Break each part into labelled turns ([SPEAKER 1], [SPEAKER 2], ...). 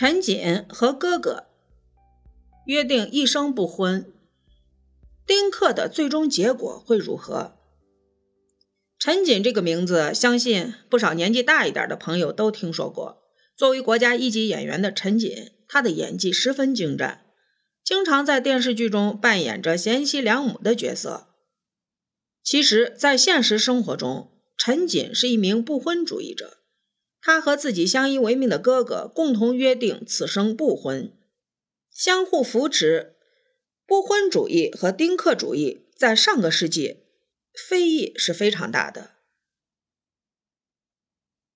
[SPEAKER 1] 陈瑾和哥哥约定一生不婚，丁克的最终结果会如何？陈瑾这个名字，相信不少年纪大一点的朋友都听说过。作为国家一级演员的陈瑾，她的演技十分精湛，经常在电视剧中扮演着贤妻良母的角色。其实，在现实生活中，陈瑾是一名不婚主义者。他和自己相依为命的哥哥共同约定此生不婚，相互扶持。不婚主义和丁克主义在上个世纪非议是非常大的。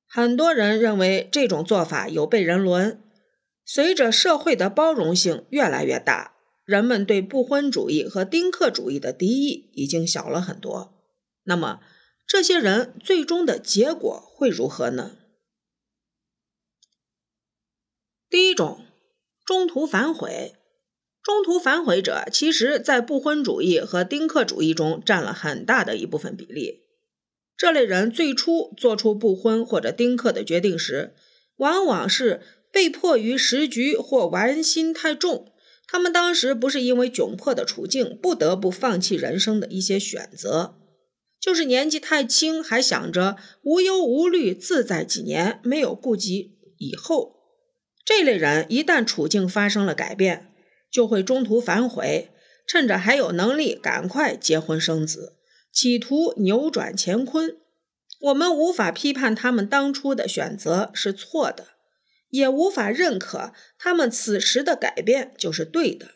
[SPEAKER 1] 很多人认为这种做法有悖人伦。随着社会的包容性越来越大，人们对不婚主义和丁克主义的敌意已经小了很多。那么，这些人最终的结果会如何呢？第一种，中途反悔。中途反悔者，其实在不婚主义和丁克主义中占了很大的一部分比例。这类人最初做出不婚或者丁克的决定时，往往是被迫于时局或玩心太重。他们当时不是因为窘迫的处境不得不放弃人生的一些选择，就是年纪太轻，还想着无忧无虑、自在几年，没有顾及以后。这类人一旦处境发生了改变，就会中途反悔，趁着还有能力赶快结婚生子，企图扭转乾坤。我们无法批判他们当初的选择是错的，也无法认可他们此时的改变就是对的。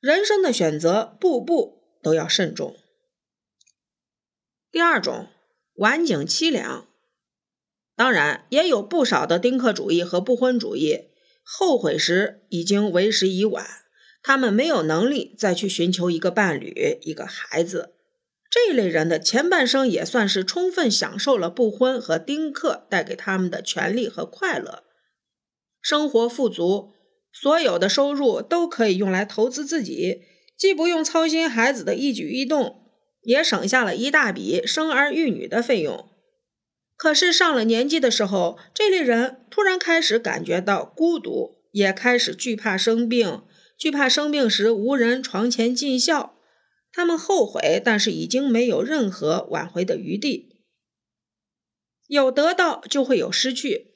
[SPEAKER 1] 人生的选择，步步都要慎重。第二种，晚景凄凉。当然，也有不少的丁克主义和不婚主义。后悔时已经为时已晚，他们没有能力再去寻求一个伴侣、一个孩子。这类人的前半生也算是充分享受了不婚和丁克带给他们的权利和快乐，生活富足，所有的收入都可以用来投资自己，既不用操心孩子的一举一动，也省下了一大笔生儿育女的费用。可是上了年纪的时候，这类人突然开始感觉到孤独，也开始惧怕生病，惧怕生病时无人床前尽孝。他们后悔，但是已经没有任何挽回的余地。有得到就会有失去，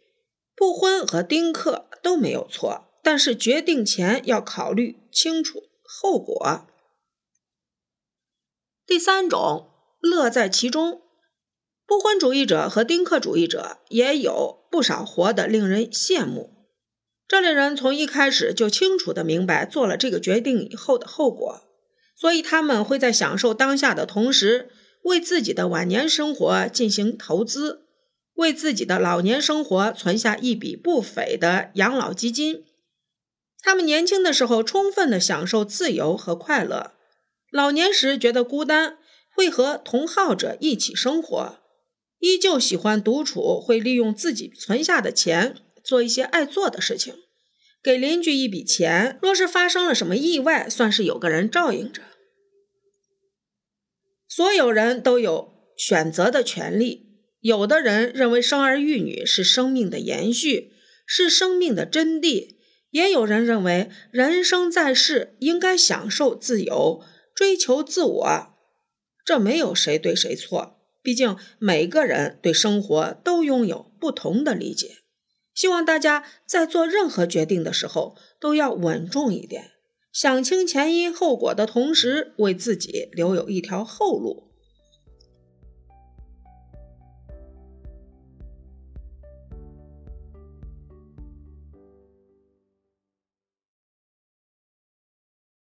[SPEAKER 1] 不婚和丁克都没有错，但是决定前要考虑清楚后果。第三种，乐在其中。不婚主义者和丁克主义者也有不少活得令人羡慕。这类人从一开始就清楚的明白做了这个决定以后的后果，所以他们会在享受当下的同时，为自己的晚年生活进行投资，为自己的老年生活存下一笔不菲的养老基金。他们年轻的时候充分的享受自由和快乐，老年时觉得孤单，会和同好者一起生活。依旧喜欢独处，会利用自己存下的钱做一些爱做的事情，给邻居一笔钱。若是发生了什么意外，算是有个人照应着。所有人都有选择的权利。有的人认为生儿育女是生命的延续，是生命的真谛；也有人认为人生在世应该享受自由，追求自我。这没有谁对谁错。毕竟每个人对生活都拥有不同的理解，希望大家在做任何决定的时候都要稳重一点，想清前因后果的同时，为自己留有一条后路。